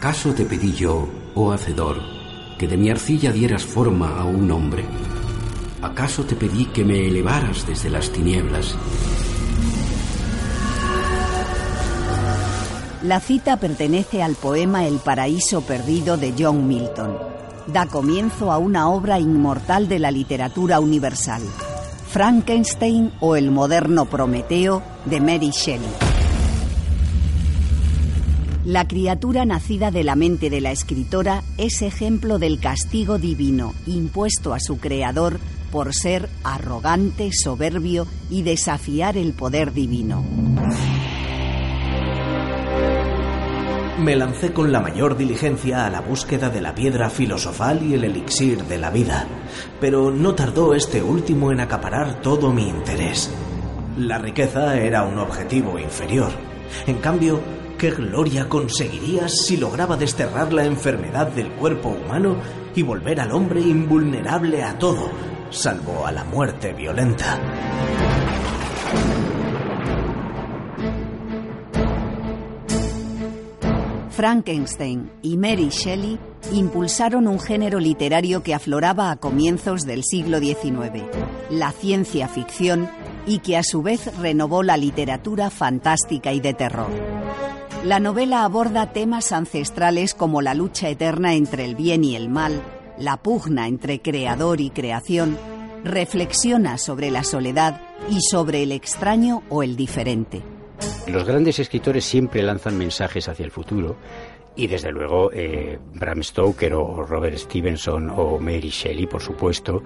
¿Acaso te pedí yo, oh Hacedor, que de mi arcilla dieras forma a un hombre? ¿Acaso te pedí que me elevaras desde las tinieblas? La cita pertenece al poema El paraíso perdido de John Milton. Da comienzo a una obra inmortal de la literatura universal, Frankenstein o el moderno Prometeo de Mary Shelley. La criatura nacida de la mente de la escritora es ejemplo del castigo divino impuesto a su creador por ser arrogante, soberbio y desafiar el poder divino. Me lancé con la mayor diligencia a la búsqueda de la piedra filosofal y el elixir de la vida, pero no tardó este último en acaparar todo mi interés. La riqueza era un objetivo inferior. En cambio, ¿qué gloria conseguirías si lograba desterrar la enfermedad del cuerpo humano y volver al hombre invulnerable a todo, salvo a la muerte violenta? Frankenstein y Mary Shelley impulsaron un género literario que afloraba a comienzos del siglo XIX, la ciencia ficción, y que a su vez renovó la literatura fantástica y de terror. La novela aborda temas ancestrales como la lucha eterna entre el bien y el mal, la pugna entre creador y creación, reflexiona sobre la soledad y sobre el extraño o el diferente. Los grandes escritores siempre lanzan mensajes hacia el futuro y desde luego eh, Bram Stoker o Robert Stevenson o Mary Shelley, por supuesto,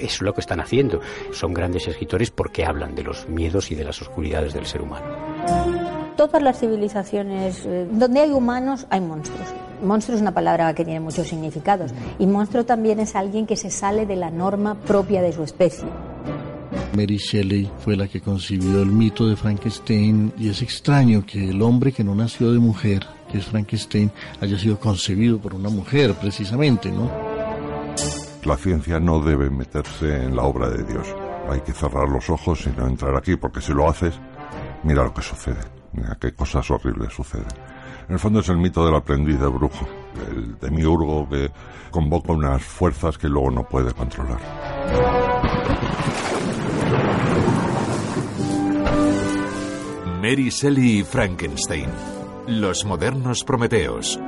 es lo que están haciendo. Son grandes escritores porque hablan de los miedos y de las oscuridades del ser humano. Todas las civilizaciones, eh, donde hay humanos, hay monstruos. Monstruo es una palabra que tiene muchos significados y monstruo también es alguien que se sale de la norma propia de su especie. Mary Shelley fue la que concibió el mito de Frankenstein y es extraño que el hombre que no nació de mujer, que es Frankenstein, haya sido concebido por una mujer precisamente, ¿no? La ciencia no debe meterse en la obra de Dios. Hay que cerrar los ojos y no entrar aquí, porque si lo haces, mira lo que sucede, mira qué cosas horribles suceden. En el fondo es el mito del aprendiz de brujo, el demiurgo que convoca unas fuerzas que luego no puede controlar. Mary Shelley y Frankenstein. Los modernos Prometeos.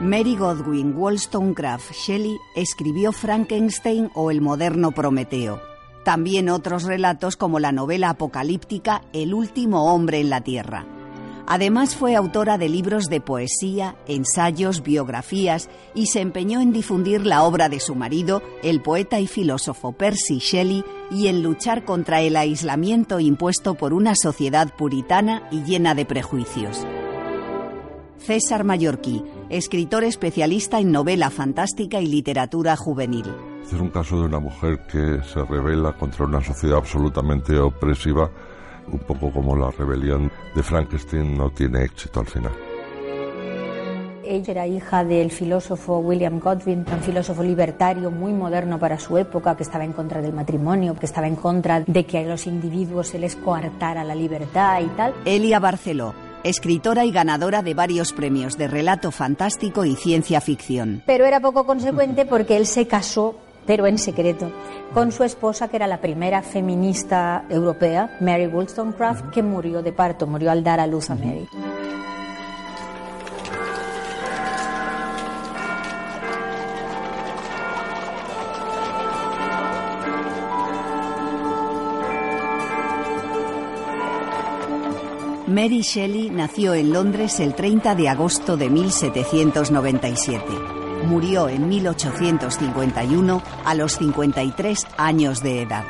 Mary Godwin Wollstonecraft Shelley escribió Frankenstein o el moderno Prometeo. También otros relatos como la novela apocalíptica El último hombre en la Tierra. Además fue autora de libros de poesía, ensayos, biografías y se empeñó en difundir la obra de su marido, el poeta y filósofo Percy Shelley, y en luchar contra el aislamiento impuesto por una sociedad puritana y llena de prejuicios. César Mallorquí, escritor especialista en novela fantástica y literatura juvenil. Este es un caso de una mujer que se revela contra una sociedad absolutamente opresiva un poco como la rebelión de Frankenstein no tiene éxito al final. Ella era hija del filósofo William Godwin, un filósofo libertario muy moderno para su época, que estaba en contra del matrimonio, que estaba en contra de que a los individuos se les coartara la libertad y tal. Elia Barceló, escritora y ganadora de varios premios de relato fantástico y ciencia ficción. Pero era poco consecuente porque él se casó pero en secreto, con su esposa, que era la primera feminista europea, Mary Wollstonecraft, que murió de parto, murió al dar a luz a Mary. Mary Shelley nació en Londres el 30 de agosto de 1797. Murió en 1851 a los 53 años de edad.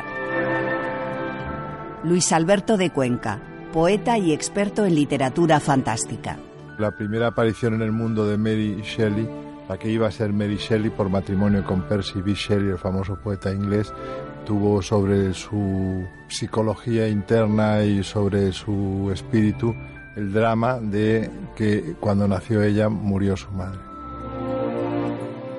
Luis Alberto de Cuenca, poeta y experto en literatura fantástica. La primera aparición en el mundo de Mary Shelley, la que iba a ser Mary Shelley por matrimonio con Percy B. Shelley, el famoso poeta inglés, tuvo sobre su psicología interna y sobre su espíritu el drama de que cuando nació ella murió su madre.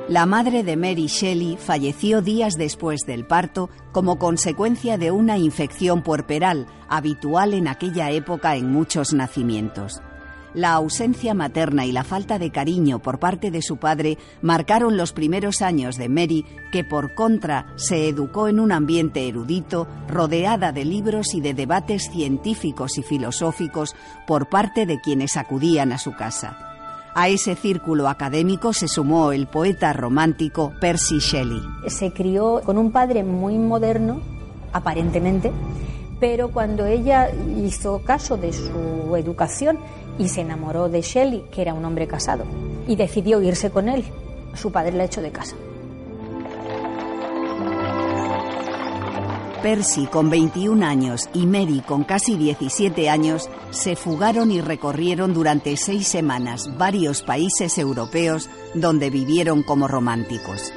La madre de Mary Shelley falleció días después del parto como consecuencia de una infección puerperal habitual en aquella época en muchos nacimientos. La ausencia materna y la falta de cariño por parte de su padre marcaron los primeros años de Mary, que por contra se educó en un ambiente erudito, rodeada de libros y de debates científicos y filosóficos por parte de quienes acudían a su casa. A ese círculo académico se sumó el poeta romántico Percy Shelley. Se crió con un padre muy moderno, aparentemente, pero cuando ella hizo caso de su educación y se enamoró de Shelley, que era un hombre casado, y decidió irse con él, su padre la echó de casa. Percy, con 21 años, y Mary, con casi 17 años, se fugaron y recorrieron durante seis semanas varios países europeos donde vivieron como románticos.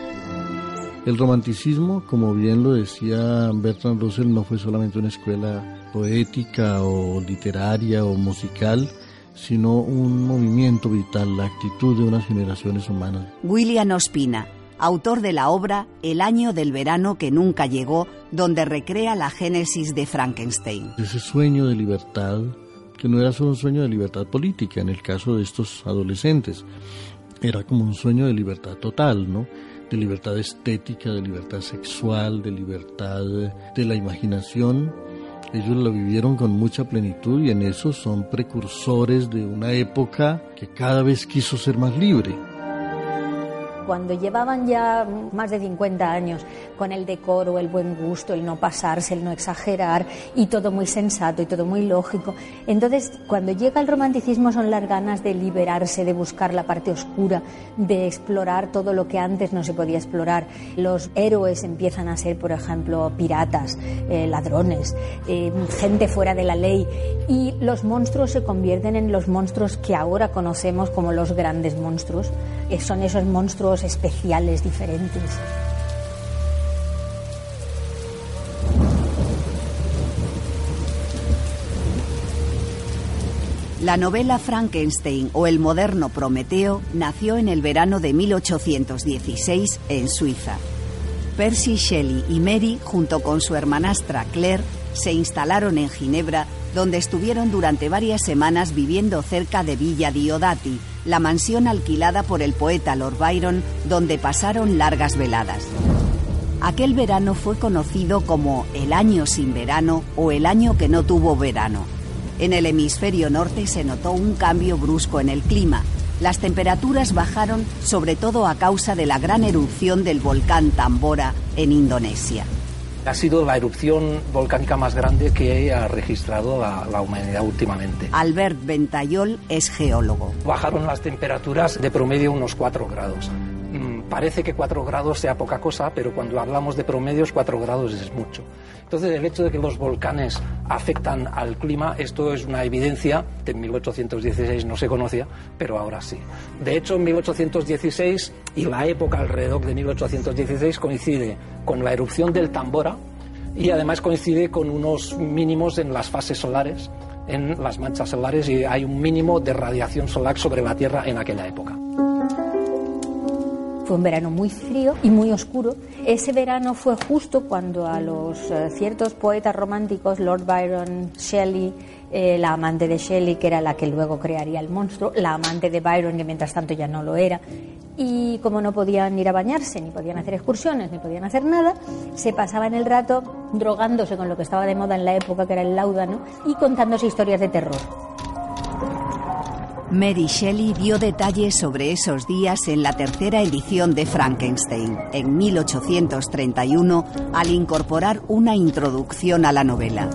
El romanticismo, como bien lo decía Bertrand Russell, no fue solamente una escuela poética o literaria o musical, sino un movimiento vital, la actitud de unas generaciones humanas. William Ospina, autor de la obra El año del verano que nunca llegó, donde recrea la génesis de Frankenstein. Ese sueño de libertad, que no era solo un sueño de libertad política en el caso de estos adolescentes, era como un sueño de libertad total, ¿no? De libertad estética, de libertad sexual, de libertad de la imaginación. Ellos lo vivieron con mucha plenitud y en eso son precursores de una época que cada vez quiso ser más libre cuando llevaban ya más de 50 años con el decoro, el buen gusto, el no pasarse, el no exagerar y todo muy sensato y todo muy lógico. Entonces, cuando llega el romanticismo son las ganas de liberarse, de buscar la parte oscura, de explorar todo lo que antes no se podía explorar. Los héroes empiezan a ser, por ejemplo, piratas, eh, ladrones, eh, gente fuera de la ley y los monstruos se convierten en los monstruos que ahora conocemos como los grandes monstruos. Eh, son esos monstruos especiales, diferentes. La novela Frankenstein o el moderno Prometeo nació en el verano de 1816 en Suiza. Percy Shelley y Mary, junto con su hermanastra Claire, se instalaron en Ginebra, donde estuvieron durante varias semanas viviendo cerca de Villa Diodati, la mansión alquilada por el poeta Lord Byron, donde pasaron largas veladas. Aquel verano fue conocido como el año sin verano o el año que no tuvo verano. En el hemisferio norte se notó un cambio brusco en el clima. Las temperaturas bajaron sobre todo a causa de la gran erupción del volcán Tambora en Indonesia. Ha sido la erupción volcánica más grande que ha registrado la, humanidad últimamente. Albert Ventayol es geólogo. Bajaron las temperaturas de promedio unos 4 grados. Parece que 4 grados sea poca cosa, pero cuando hablamos de promedios 4 grados es mucho. Entonces, el hecho de que los volcanes afectan al clima, esto es una evidencia que en 1816 no se conocía, pero ahora sí. De hecho, en 1816 y la época alrededor de 1816 coincide con la erupción del Tambora y además coincide con unos mínimos en las fases solares, en las manchas solares, y hay un mínimo de radiación solar sobre la Tierra en aquella época. Fue un verano muy frío y muy oscuro. Ese verano fue justo cuando a los eh, ciertos poetas románticos, Lord Byron, Shelley, eh, la amante de Shelley, que era la que luego crearía el monstruo, la amante de Byron, que mientras tanto ya no lo era, y como no podían ir a bañarse, ni podían hacer excursiones, ni podían hacer nada, se pasaban el rato drogándose con lo que estaba de moda en la época, que era el láudano, y contándose historias de terror. Mary Shelley dio detalles sobre esos días en la tercera edición de Frankenstein, en 1831, al incorporar una introducción a la novela.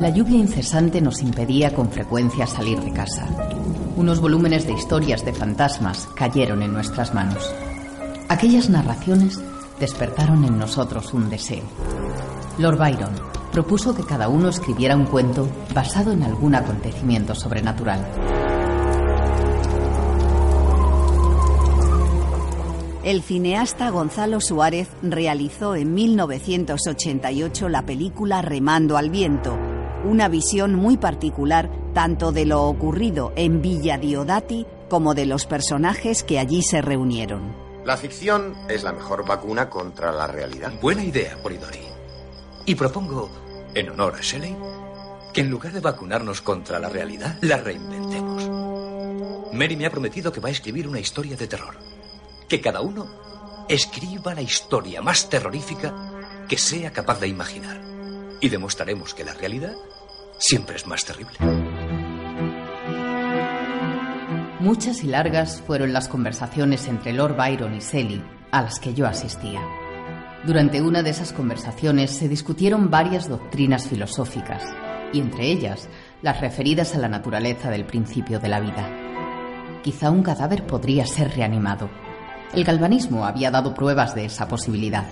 La lluvia incesante nos impedía con frecuencia salir de casa. unos volúmenes de historias de fantasmas cayeron en nuestras manos. Aquellas narraciones despertaron en nosotros un deseo. Lord Byron propuso que cada uno escribiera un cuento basado en algún acontecimiento sobrenatural. El cineasta Gonzalo Suárez realizó en 1988 la película Remando al Viento, una visión muy particular tanto de lo ocurrido en Villa Diodati como de los personajes que allí se reunieron. La ficción es la mejor vacuna contra la realidad. Buena idea, Polidori. Y propongo, en honor a Shelley, que en lugar de vacunarnos contra la realidad, la reinventemos. Mary me ha prometido que va a escribir una historia de terror. Que cada uno escriba la historia más terrorífica que sea capaz de imaginar. Y demostraremos que la realidad siempre es más terrible. Muchas y largas fueron las conversaciones entre Lord Byron y Sally a las que yo asistía. Durante una de esas conversaciones se discutieron varias doctrinas filosóficas, y entre ellas las referidas a la naturaleza del principio de la vida. Quizá un cadáver podría ser reanimado. El galvanismo había dado pruebas de esa posibilidad.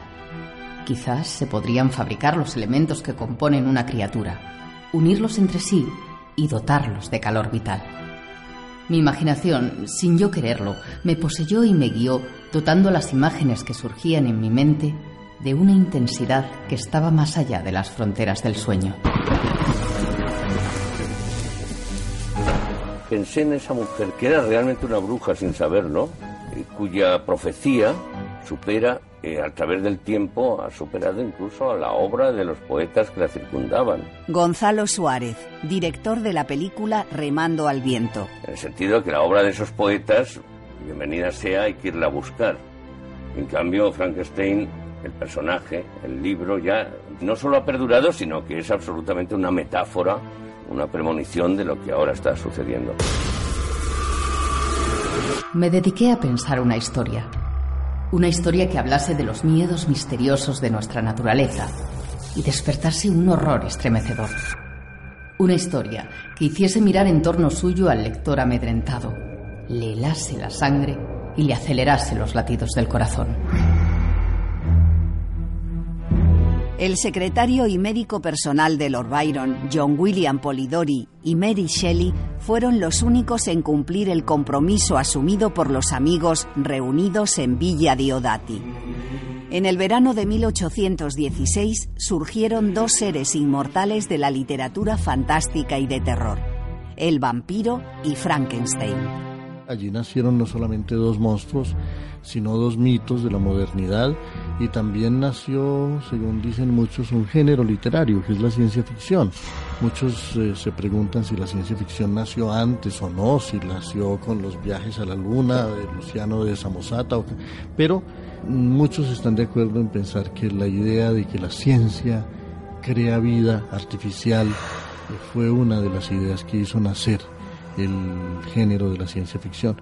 Quizás se podrían fabricar los elementos que componen una criatura, unirlos entre sí y dotarlos de calor vital. Mi imaginación, sin yo quererlo, me poseyó y me guió, dotando las imágenes que surgían en mi mente de una intensidad que estaba más allá de las fronteras del sueño. Pensé en esa mujer que era realmente una bruja sin saberlo, cuya profecía supera eh, a través del tiempo ha superado incluso a la obra de los poetas que la circundaban. Gonzalo Suárez, director de la película Remando al Viento. En el sentido de que la obra de esos poetas, bienvenida sea, hay que irla a buscar. En cambio, Frankenstein, el personaje, el libro, ya no solo ha perdurado, sino que es absolutamente una metáfora, una premonición de lo que ahora está sucediendo. Me dediqué a pensar una historia una historia que hablase de los miedos misteriosos de nuestra naturaleza y despertarse un horror estremecedor. Una historia que hiciese mirar en torno suyo al lector amedrentado, le helase la sangre y le acelerase los latidos del corazón. El secretario y médico personal de Lord Byron, John William Polidori y Mary Shelley fueron los únicos en cumplir el compromiso asumido por los amigos reunidos en Villa Diodati. En el verano de 1816 surgieron dos seres inmortales de la literatura fantástica y de terror, el vampiro y Frankenstein. Allí nacieron no solamente dos monstruos, sino dos mitos de la modernidad y también nació, según dicen muchos, un género literario que es la ciencia ficción. Muchos eh, se preguntan si la ciencia ficción nació antes o no, si nació con los viajes a la luna de Luciano de Samosata, pero muchos están de acuerdo en pensar que la idea de que la ciencia crea vida artificial eh, fue una de las ideas que hizo nacer el género de la ciencia ficción.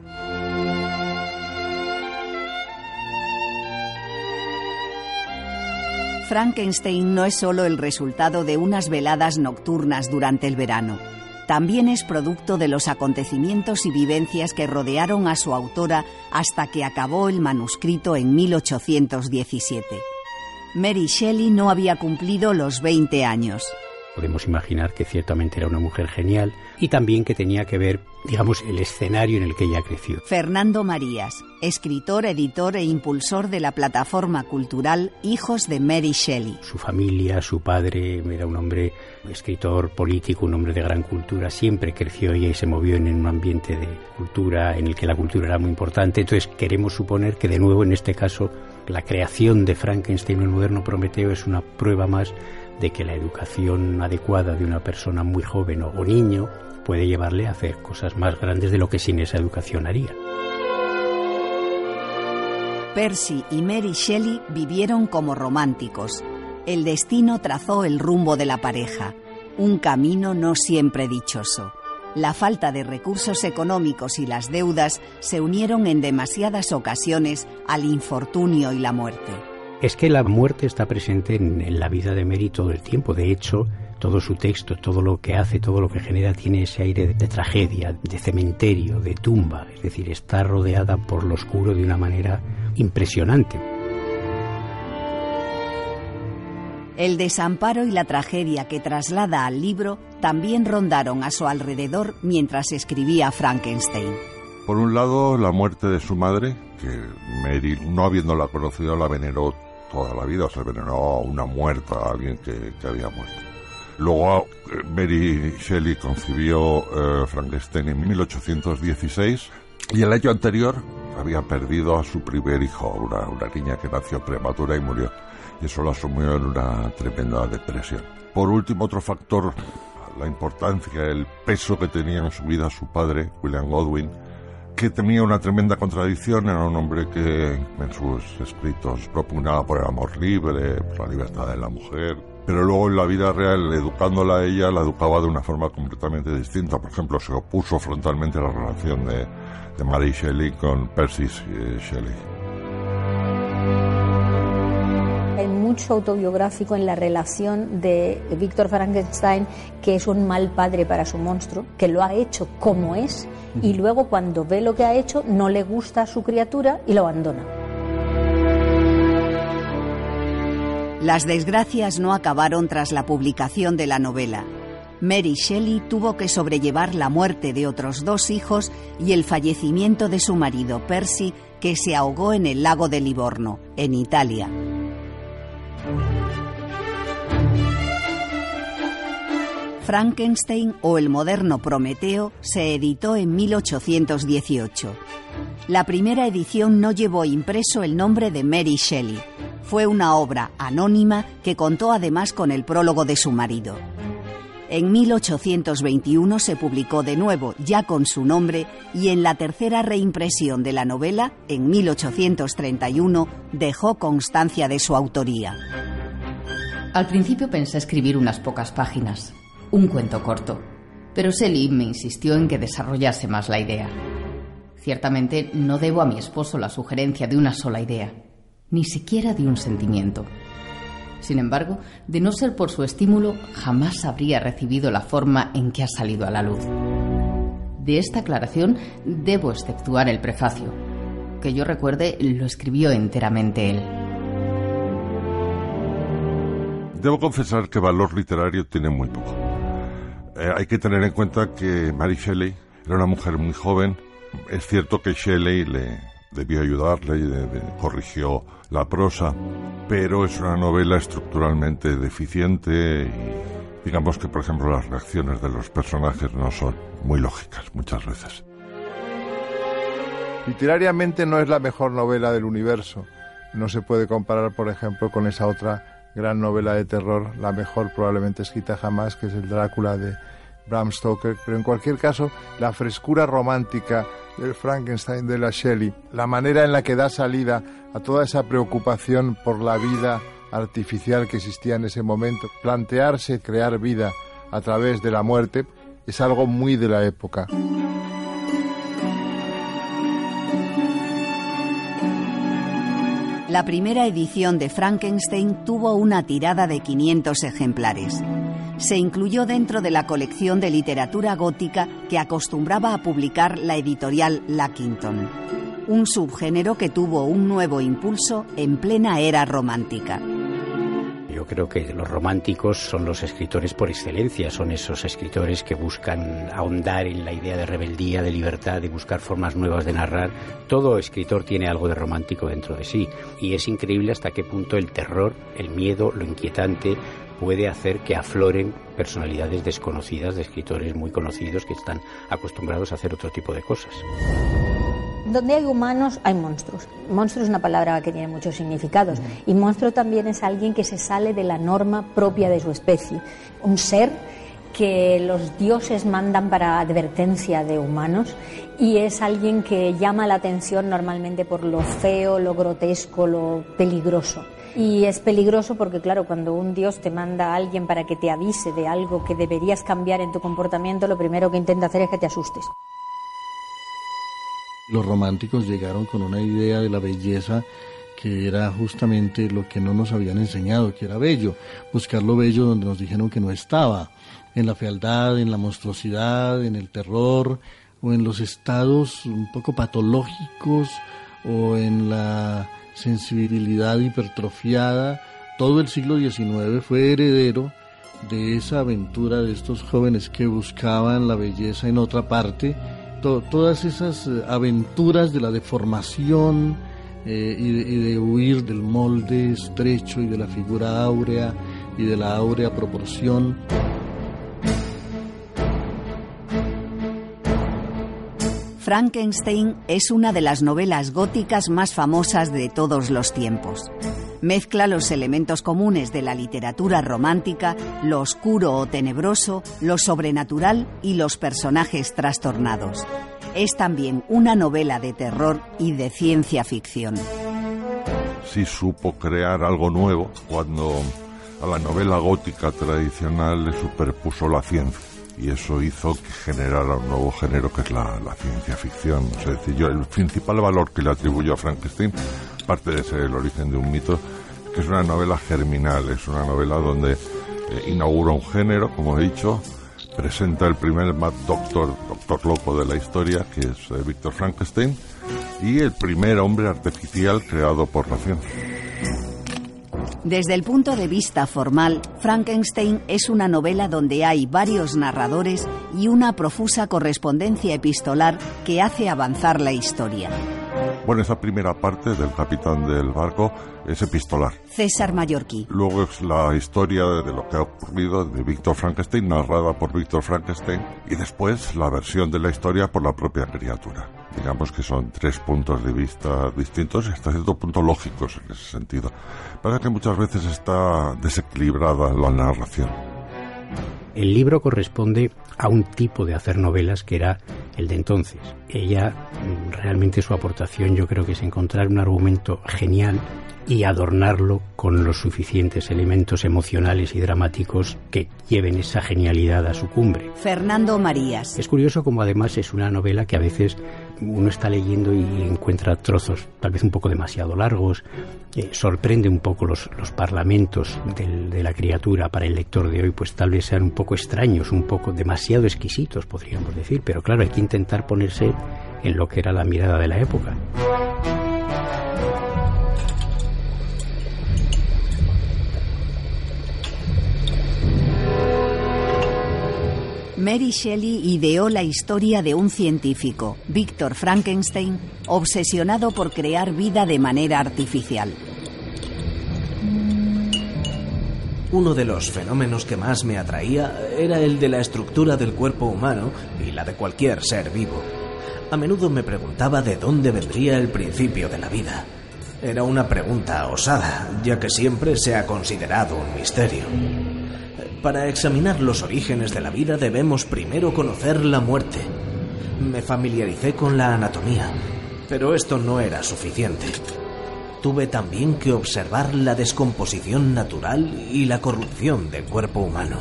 Frankenstein no es solo el resultado de unas veladas nocturnas durante el verano. También es producto de los acontecimientos y vivencias que rodearon a su autora hasta que acabó el manuscrito en 1817. Mary Shelley no había cumplido los 20 años. Podemos imaginar que ciertamente era una mujer genial y también que tenía que ver, digamos, el escenario en el que ella creció. Fernando Marías, escritor, editor e impulsor de la plataforma cultural Hijos de Mary Shelley. Su familia, su padre era un hombre escritor, político, un hombre de gran cultura, siempre creció ella y se movió en un ambiente de cultura en el que la cultura era muy importante, entonces queremos suponer que de nuevo en este caso la creación de Frankenstein, el moderno Prometeo, es una prueba más de que la educación adecuada de una persona muy joven o, niño puede llevarle a hacer cosas más grandes de lo que sin esa educación haría. Percy y Mary Shelley vivieron como románticos. El destino trazó el rumbo de la pareja, un camino no siempre dichoso. La falta de recursos económicos y las deudas se unieron en demasiadas ocasiones al infortunio y la muerte es que la muerte está presente en, la vida de Mary todo el tiempo. De hecho, todo su texto, todo lo que hace, todo lo que genera tiene ese aire de, de tragedia, de cementerio, de tumba, es decir, está rodeada por lo oscuro de una manera impresionante. El desamparo y la tragedia que traslada al libro también rondaron a su alrededor mientras escribía Frankenstein. Por un lado, la muerte de su madre, que Mary, no habiéndola conocido, la veneró toda la vida, o sea, veneró a una muerta, a alguien que, que había muerto. Luego, eh, Mary Shelley concibió eh, Frankenstein en 1816 y el año anterior había perdido a su primer hijo, una, una niña que nació prematura y murió. Y eso lo asumió en una tremenda depresión. Por último, otro factor, la importancia, el peso que tenía en su vida su padre, William Godwin, que tenía una tremenda contradicción, era un hombre que en sus escritos propugnaba por el amor libre, por la libertad de la mujer, pero luego en la vida real, educándola a ella, la educaba de una forma completamente distinta. Por ejemplo, se opuso frontalmente a la relación de, de Mary Shelley con Percy Shelley. Hay mucho autobiográfico en la relación de Víctor Frankenstein, que es un mal padre para su monstruo, que lo ha hecho como es, y luego cuando ve lo que ha hecho no le gusta a su criatura y lo abandona. Las desgracias no acabaron tras la publicación de la novela. Mary Shelley tuvo que sobrellevar la muerte de otros dos hijos y el fallecimiento de su marido, Percy, que se ahogó en el lago de Livorno, en Italia. Frankenstein o el moderno Prometeo se editó en 1818. La primera edición no llevó impreso el nombre de Mary Shelley. Fue una obra anónima que contó además con el prólogo de su marido. En 1821 se publicó de nuevo, ya con su nombre, y en la tercera reimpresión de la novela, en 1831, dejó constancia de su autoría. Al principio pensé escribir unas pocas páginas, un cuento corto, pero Shelley me insistió en que desarrollase más la idea. Ciertamente no debo a mi esposo la sugerencia de una sola idea, ni siquiera de un sentimiento. Sin embargo, de no ser por su estímulo, jamás habría recibido la forma en que ha salido a la luz. De esta aclaración debo exceptuar el prefacio. Que yo recuerde, lo escribió enteramente él. Debo confesar que valor literario tiene muy poco. Eh, hay que tener en cuenta que Mary Shelley era una mujer muy joven. Es cierto que Shelley le debió ayudarle y de- de- corrigió la prosa, pero es una novela estructuralmente deficiente y digamos que, por ejemplo, las reacciones de los personajes no son muy lógicas muchas veces. Literariamente no es la mejor novela del universo. No se puede comparar, por ejemplo, con esa otra gran novela de terror, la mejor probablemente escrita jamás, que es el Drácula de Bram Stoker. Pero en cualquier caso, la frescura romántica del Frankenstein de la Shelley, la manera en la que da salida a toda esa preocupación por la vida artificial que existía en ese momento, plantearse crear vida a través de la muerte, es algo muy de la época. La primera edición de Frankenstein tuvo una tirada de 500 ejemplares. Se incluyó dentro de la colección de literatura gótica que acostumbraba a publicar la editorial Lackington, un subgénero que tuvo un nuevo impulso en plena era romántica. Yo creo que los románticos son los escritores por excelencia, son esos escritores que buscan ahondar en la idea de rebeldía, de libertad, de buscar formas nuevas de narrar. Todo escritor tiene algo de romántico dentro de sí y es increíble hasta qué punto el terror, el miedo, lo inquietante puede hacer que afloren personalidades desconocidas de escritores muy conocidos que están acostumbrados a hacer otro tipo de cosas. Donde hay humanos hay monstruos. Monstruo es una palabra que tiene muchos significados. Y monstruo también es alguien que se sale de la norma propia de su especie. Un ser que los dioses mandan para advertencia de humanos y es alguien que llama la atención normalmente por lo feo, lo grotesco, lo peligroso. Y es peligroso porque, claro, cuando un dios te manda a alguien para que te avise de algo que deberías cambiar en tu comportamiento, lo primero que intenta hacer es que te asustes. Los románticos llegaron con una idea de la belleza que era justamente lo que no nos habían enseñado, que era bello, buscar lo bello donde nos dijeron que no estaba, en la fealdad, en la monstruosidad, en el terror, o en los estados un poco patológicos, o en la sensibilidad hipertrofiada. Todo el siglo XIX fue heredero de esa aventura de estos jóvenes que buscaban la belleza en otra parte, todas esas eh, aventuras de la deformación eh, y, y, de, huir del molde estrecho y de la figura áurea y de la áurea proporción. Frankenstein es una de las novelas góticas más famosas de todos los tiempos. Mezcla los elementos comunes de la literatura romántica, lo oscuro o tenebroso, lo sobrenatural y los personajes trastornados. Es también una novela de terror y de ciencia ficción. Sí supo crear algo nuevo cuando a la novela gótica tradicional le superpuso la ciencia y eso hizo que generara un nuevo género que es la, ciencia ficción. Es decir, yo el principal valor que le atribuyo a Frankenstein, parte de ser el origen de un mito, que es una novela germinal, es una novela donde eh, inaugura un género, como he dicho, presenta el primer Mad Doctor, doctor loco de la historia, que es eh, Víctor Frankenstein, y el primer hombre artificial creado por la ciencia. Desde el punto de vista formal, Frankenstein es una novela donde hay varios narradores y una profusa correspondencia epistolar que hace avanzar la historia. Bueno, esa primera parte del capitán del barco es epistolar. César Mallorquí. Luego es la historia de lo que ha ocurrido de Víctor Frankenstein, narrada por Víctor Frankenstein, y después la versión de la historia por la propia criatura. Digamos que son tres puntos de vista distintos y hasta cierto punto lógicos en ese sentido. Pasa que muchas veces está desequilibrada la narración. El libro corresponde a un tipo de hacer novelas que era el de entonces. Ella, mm, realmente su aportación yo creo que es encontrar un argumento genial y adornarlo con los suficientes elementos emocionales y dramáticos que lleven esa genialidad a su cumbre. Fernando Marías. Es curioso como además es una novela que a veces uno está leyendo y encuentra trozos tal vez un poco demasiado largos, eh, sorprende un poco los, los parlamentos de la criatura para el lector de hoy, pues tal vez sean un poco extraños, un poco demasiado exquisitos, podríamos decir, pero claro, hay que intentar ponerse en lo que era la mirada de la época. Mary Shelley ideó la historia de un científico, Víctor Frankenstein, obsesionado por crear vida de manera artificial. Uno de los fenómenos que más me atraía era el de la estructura del cuerpo humano y la de cualquier ser vivo. A menudo me preguntaba de dónde vendría el principio de la vida. Era una pregunta osada, ya que siempre se ha considerado un misterio. Para examinar los orígenes de la vida debemos primero conocer la muerte. Me familiaricé con la anatomía, pero esto no era suficiente. Tuve también que observar la descomposición natural y la corrupción del cuerpo humano.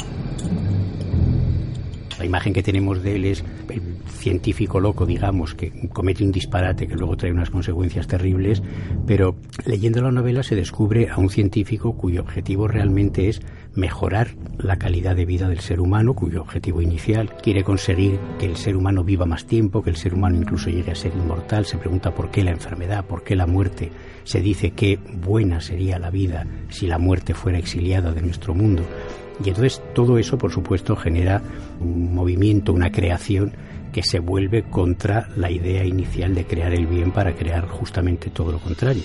La imagen que tenemos de él es el científico loco, digamos, que comete un disparate que luego trae unas consecuencias terribles, pero leyendo la novela se descubre a un científico cuyo objetivo realmente es mejorar la calidad de vida del ser humano, cuyo objetivo inicial quiere conseguir que el ser humano viva más tiempo, que el ser humano incluso llegue a ser inmortal. Se pregunta por qué la enfermedad, por qué la muerte. Se dice que buena sería la vida si la muerte fuera exiliada de nuestro mundo. Y entonces todo eso, por supuesto, genera un movimiento, una creación que se vuelve contra la idea inicial de crear el bien para crear justamente todo lo contrario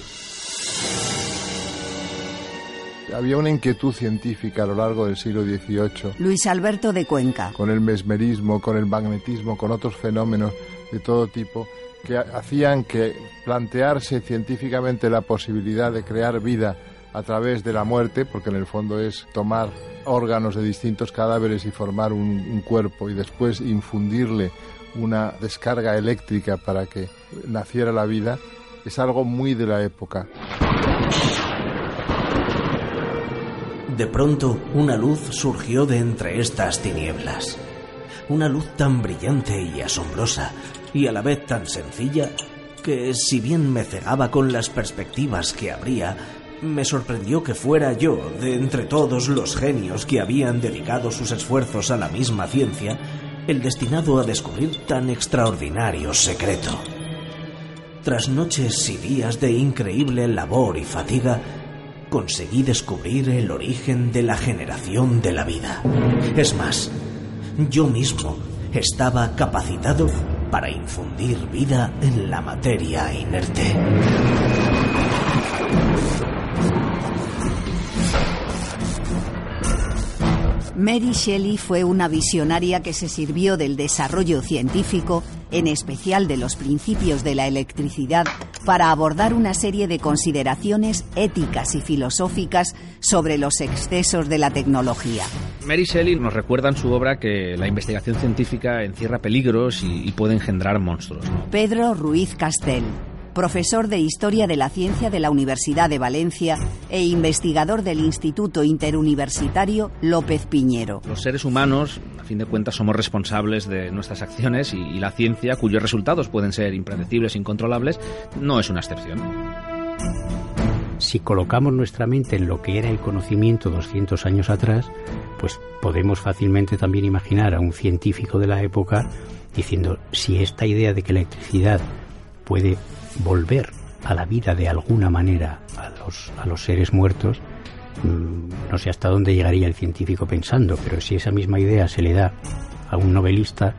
había una inquietud científica a lo largo del siglo XVIII. Luis Alberto de Cuenca. Con el mesmerismo, con el magnetismo, con otros fenómenos de todo tipo que hacían que plantearse científicamente la posibilidad de crear vida a través de la muerte, porque en el fondo es tomar órganos de distintos cadáveres y formar un, un cuerpo y después infundirle una descarga eléctrica para que naciera la vida, es algo muy de la época. De pronto, una luz surgió de entre estas tinieblas. Una luz tan brillante y asombrosa, y a la vez tan sencilla, que si bien me cegaba con las perspectivas que habría, me sorprendió que fuera yo, de entre todos los genios que habían dedicado sus esfuerzos a la misma ciencia, el destinado a descubrir tan extraordinario secreto. Tras noches y días de increíble labor y fatiga, conseguí descubrir el origen de la generación de la vida. Es más, yo mismo estaba capacitado para infundir vida en la materia inerte. Mary Shelley fue una visionaria que se sirvió del desarrollo científico, en especial de los principios de la electricidad, para abordar una serie de consideraciones éticas y filosóficas sobre los excesos de la tecnología. Mary Shelley nos recuerda en su obra que la investigación científica encierra peligros y, puede engendrar monstruos. Pedro Ruiz Castel profesor de Historia de la Ciencia de la Universidad de Valencia e investigador del Instituto Interuniversitario López Piñero. Los seres humanos, a fin de cuentas, somos responsables de nuestras acciones y, la ciencia, cuyos resultados pueden ser impredecibles e incontrolables, no es una excepción. Si colocamos nuestra mente en lo que era el conocimiento 200 años atrás, pues podemos fácilmente también imaginar a un científico de la época diciendo si esta idea de que la electricidad puede volver a la vida de alguna manera a los, a los seres muertos, mm, no sé hasta dónde llegaría el científico pensando, pero si esa misma idea se le da a un novelista,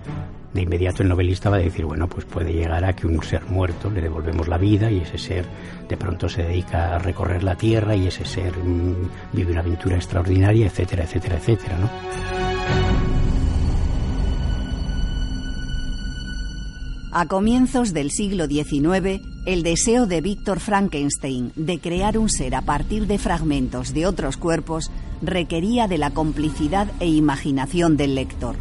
de inmediato el novelista va a decir, bueno, pues puede llegar a que un ser muerto le devolvemos la vida y ese ser de pronto se dedica a recorrer la tierra y ese ser mm, vive una aventura extraordinaria, etcétera, etcétera, etcétera, ¿no? A comienzos del siglo XIX, el deseo de Víctor Frankenstein de crear un ser a partir de fragmentos de otros cuerpos requería de la complicidad e imaginación del lector.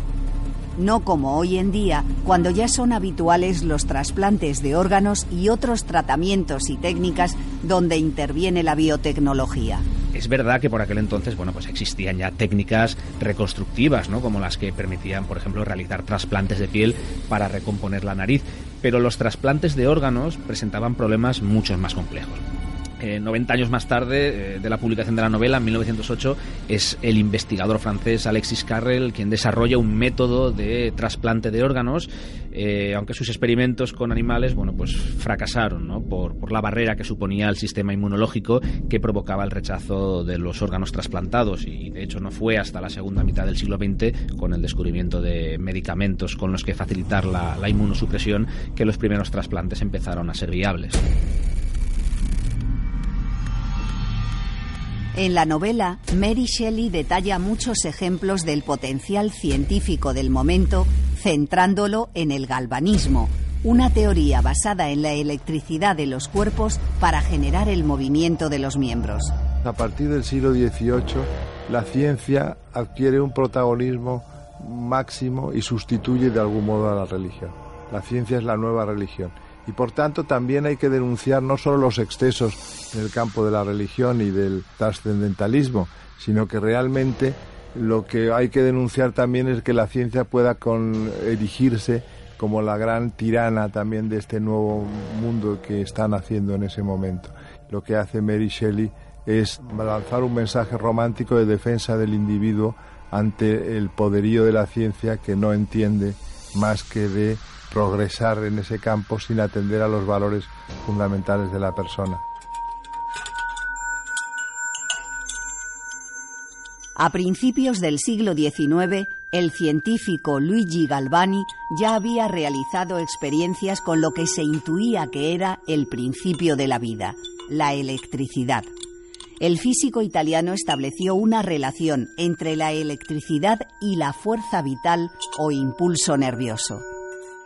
No como hoy en día, cuando ya son habituales los trasplantes de órganos y otros tratamientos y técnicas donde interviene la biotecnología. Es verdad que por aquel entonces, bueno, pues existían ya técnicas reconstructivas, ¿no? Como las que permitían, por ejemplo, realizar trasplantes de piel para recomponer la nariz, pero los trasplantes de órganos presentaban problemas mucho más complejos. 90 eh, años más tarde eh, de la publicación de la novela, en 1908, es el investigador francés Alexis Carrel quien desarrolla un método de trasplante de órganos, eh, aunque sus experimentos con animales, bueno, pues fracasaron. Por, la barrera que suponía el sistema inmunológico que provocaba el rechazo de los órganos trasplantados y de hecho no fue hasta la segunda mitad del siglo XX, con el descubrimiento de medicamentos con los que facilitar la inmunosupresión, que los primeros trasplantes empezaron a ser viables. En la novela, Mary Shelley detalla muchos ejemplos del potencial científico del momento, centrándolo en el galvanismo, una teoría basada en la electricidad de los cuerpos para generar el movimiento de los miembros. A partir del siglo XVIII, la ciencia adquiere un protagonismo máximo y sustituye de algún modo a la religión. La ciencia es la nueva religión y por tanto también hay que denunciar no solo los excesos en el campo de la religión y del trascendentalismo, sino que realmente lo que hay que denunciar también es que la ciencia pueda con, erigirse como la gran tirana también de este nuevo mundo que están haciendo en ese momento. Lo que hace Mary Shelley es lanzar un mensaje romántico de defensa del individuo ante el poderío de la ciencia que no entiende más que de progresar en ese campo sin atender a los valores fundamentales de la persona. A principios del siglo XIX, el científico Luigi Galvani ya había realizado experiencias con lo que se intuía que era el principio de la vida, la electricidad. El físico italiano estableció una relación entre la electricidad y la fuerza vital o impulso nervioso.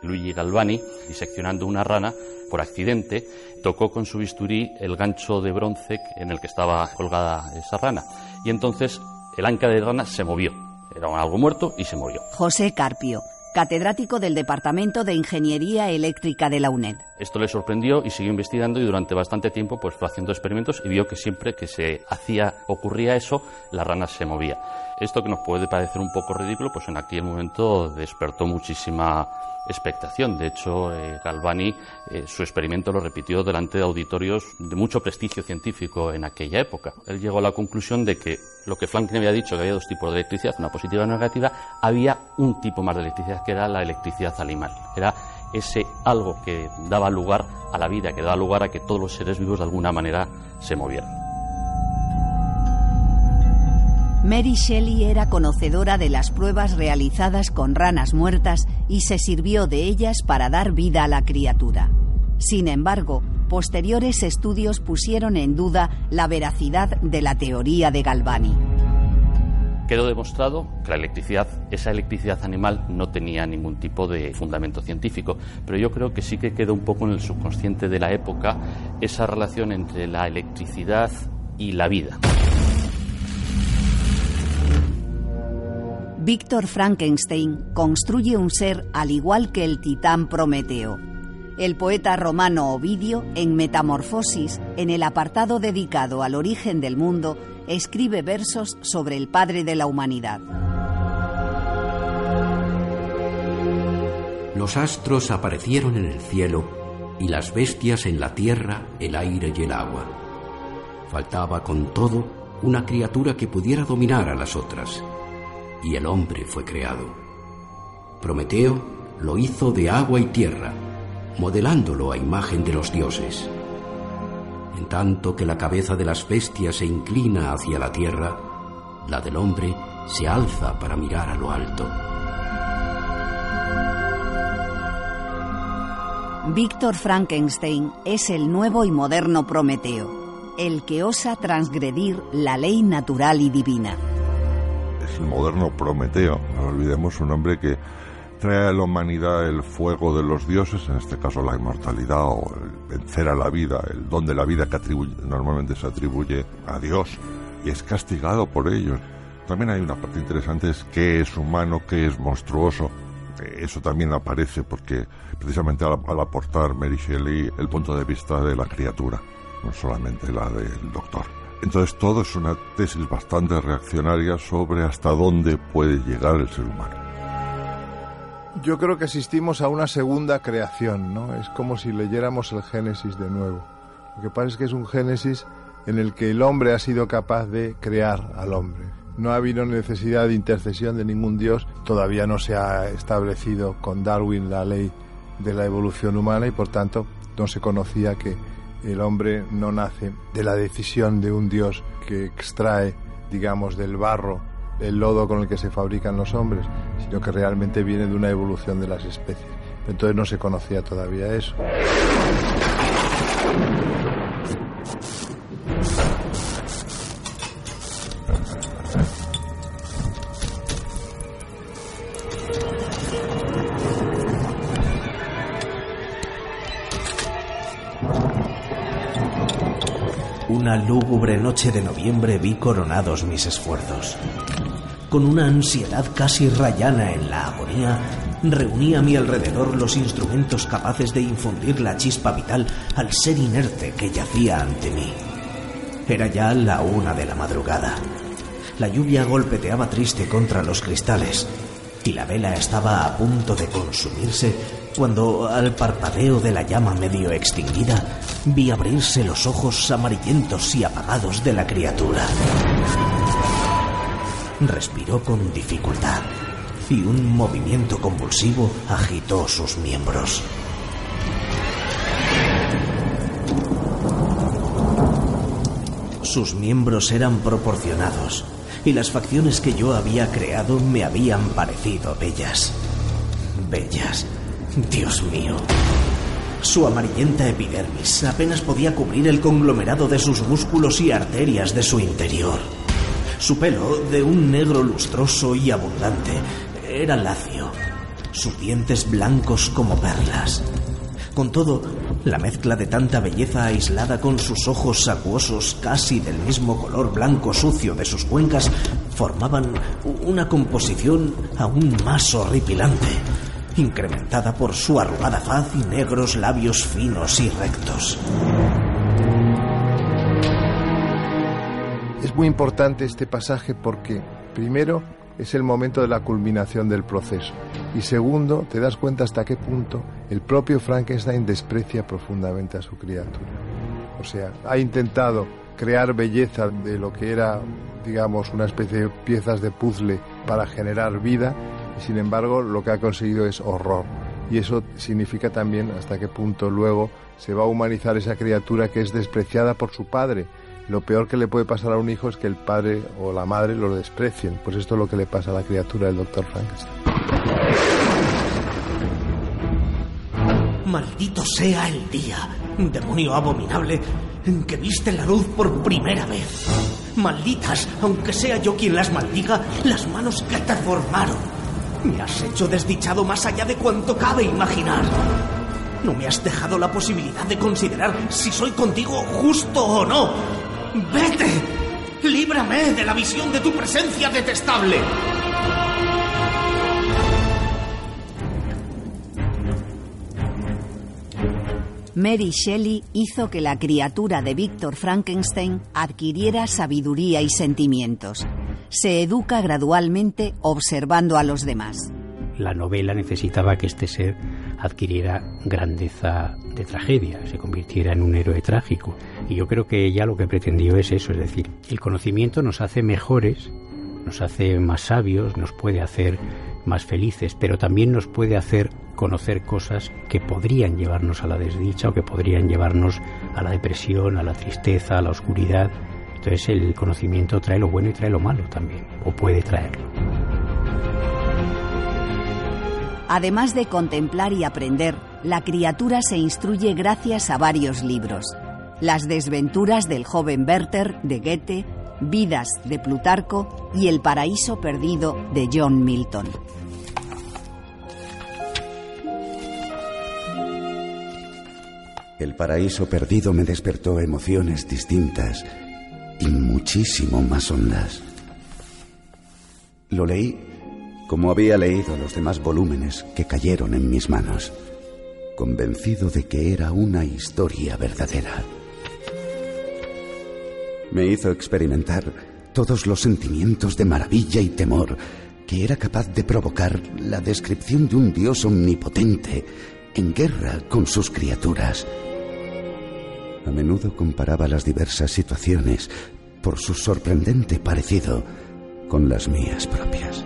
Luigi Galvani, diseccionando una rana, por accidente, tocó con su bisturí el gancho de bronce en el que estaba colgada esa rana. Y entonces el anca de rana se movió. Era algo muerto y se movió. José Carpio, catedrático del Departamento de Ingeniería Eléctrica de la UNED. Esto le sorprendió y siguió investigando y durante bastante tiempo pues fue haciendo experimentos y vio que siempre que se hacía ocurría eso, la rana se movía. Esto que nos puede parecer un poco ridículo, pues en aquel momento despertó muchísima expectación. De hecho, eh, Galvani eh, su experimento lo repitió delante de auditorios de mucho prestigio científico en aquella época. Él llegó a la conclusión de que lo que Franklin había dicho, que había dos tipos de electricidad, una positiva y una negativa, había un tipo más de electricidad que era la electricidad animal. Era ese algo que daba lugar a la vida, que daba lugar a que todos los seres vivos de alguna manera se movieran. Mary Shelley era conocedora de las pruebas realizadas con ranas muertas y se sirvió de ellas para dar vida a la criatura. Sin embargo, posteriores estudios pusieron en duda la veracidad de la teoría de Galvani. Quedó demostrado que la electricidad, esa electricidad animal, no tenía ningún tipo de fundamento científico, pero yo creo que sí que quedó un poco en el subconsciente de la época esa relación entre la electricidad y la vida. Víctor Frankenstein construye un ser al igual que el titán Prometeo. El poeta romano Ovidio, en Metamorfosis, en el apartado dedicado al origen del mundo, escribe versos sobre el padre de la humanidad. Los astros aparecieron en el cielo y las bestias en la tierra, el aire y el agua. Faltaba con todo una criatura que pudiera dominar a las otras y el hombre fue creado. Prometeo lo hizo de agua y tierra, modelándolo a imagen de los dioses. En tanto que la cabeza de las bestias se inclina hacia la tierra, la del hombre se alza para mirar a lo alto. Víctor Frankenstein es el nuevo y moderno Prometeo, el que osa transgredir la ley natural y divina el moderno Prometeo, no olvidemos un hombre que trae a la humanidad el fuego de los dioses, en este caso la inmortalidad o el vencer a la vida, el don de la vida que normalmente se atribuye a Dios y es castigado por ellos. También hay una parte interesante, es qué es humano, qué es monstruoso. Eso también aparece porque precisamente al, al aportar Mary Shelley el punto de vista de la criatura, no solamente la del doctor. Entonces todo es una tesis bastante reaccionaria sobre hasta dónde puede llegar el ser humano. Yo creo que asistimos a una segunda creación, ¿no? Es como si leyéramos el Génesis de nuevo. Lo que pasa es que es un Génesis en el que el hombre ha sido capaz de crear al hombre. No ha habido necesidad de intercesión de ningún dios, todavía no se ha establecido con Darwin la ley de la evolución humana y por tanto no se conocía que el hombre no nace de la decisión de un Dios que extrae, digamos, del barro el lodo con el que se fabrican los hombres, sino que realmente viene de una evolución de las especies. Entonces no se conocía todavía eso. Una lúgubre noche de noviembre vi coronados mis esfuerzos. Con una ansiedad casi rayana en la agonía, reuní a mi alrededor los instrumentos capaces de infundir la chispa vital al ser inerte que yacía ante mí. Era ya la una de la madrugada. La lluvia golpeteaba triste contra los cristales y la vela estaba a punto de consumirse cuando, al parpadeo de la llama medio extinguida, vi abrirse los ojos amarillentos y apagados de la criatura. Respiró con dificultad y un movimiento convulsivo agitó sus miembros. Sus miembros eran proporcionados y las facciones que yo había creado me habían parecido bellas. Bellas. Dios mío. Su amarillenta epidermis apenas podía cubrir el conglomerado de sus músculos y arterias de su interior. Su pelo, de un negro lustroso y abundante, era lacio, sus dientes blancos como perlas. Con todo, la mezcla de tanta belleza aislada con sus ojos acuosos casi del mismo color blanco sucio de sus cuencas formaban una composición aún más horripilante. Incrementada por su arrugada faz y negros labios finos y rectos. Es muy importante este pasaje porque, primero, es el momento de la culminación del proceso. Y segundo, te das cuenta hasta qué punto el propio Frankenstein desprecia profundamente a su criatura. O sea, ha intentado crear belleza de lo que era, digamos, una especie de piezas de puzzle para generar vida, sin embargo lo que ha conseguido es horror. Y eso significa también hasta qué punto luego se va a humanizar esa criatura que es despreciada por su padre, lo peor que le puede pasar a un hijo es que el padre o la madre lo desprecien. Pues esto es lo que le pasa a la criatura del doctor Frankenstein. Maldito sea el día, demonio abominable, en que viste la luz por primera vez. Malditas, aunque sea yo quien las maldiga, las manos que te. Me has hecho desdichado más allá de cuanto cabe imaginar. No me has dejado la posibilidad de considerar si soy contigo justo o no. ¡Vete! ¡Líbrame de la visión de tu presencia detestable! Mary Shelley hizo que la criatura de Víctor Frankenstein adquiriera sabiduría y sentimientos. Se educa gradualmente observando a los demás. La novela necesitaba que este ser adquiriera grandeza de tragedia, se convirtiera en un héroe trágico. Y yo creo que ella lo que pretendió es eso, es decir, el conocimiento nos hace mejores, nos hace más sabios, nos puede hacer más felices, pero también nos puede hacer conocer cosas que podrían llevarnos a la desdicha o que podrían llevarnos a la depresión, a la tristeza, a la oscuridad. Entonces el conocimiento trae lo bueno y trae lo malo también, o puede traerlo. Además de contemplar y aprender, la criatura se instruye gracias a varios libros. Las desventuras del joven Werther de Goethe, Vidas de Plutarco y El paraíso perdido de John Milton. El paraíso perdido me despertó emociones distintas y muchísimo más hondas. Lo leí como había leído los demás volúmenes que cayeron en mis manos, convencido de que era una historia verdadera. Me hizo experimentar todos los sentimientos de maravilla y temor que era capaz de provocar la descripción de un dios omnipotente en guerra con sus criaturas. A menudo comparaba las diversas situaciones por su sorprendente parecido con las mías propias.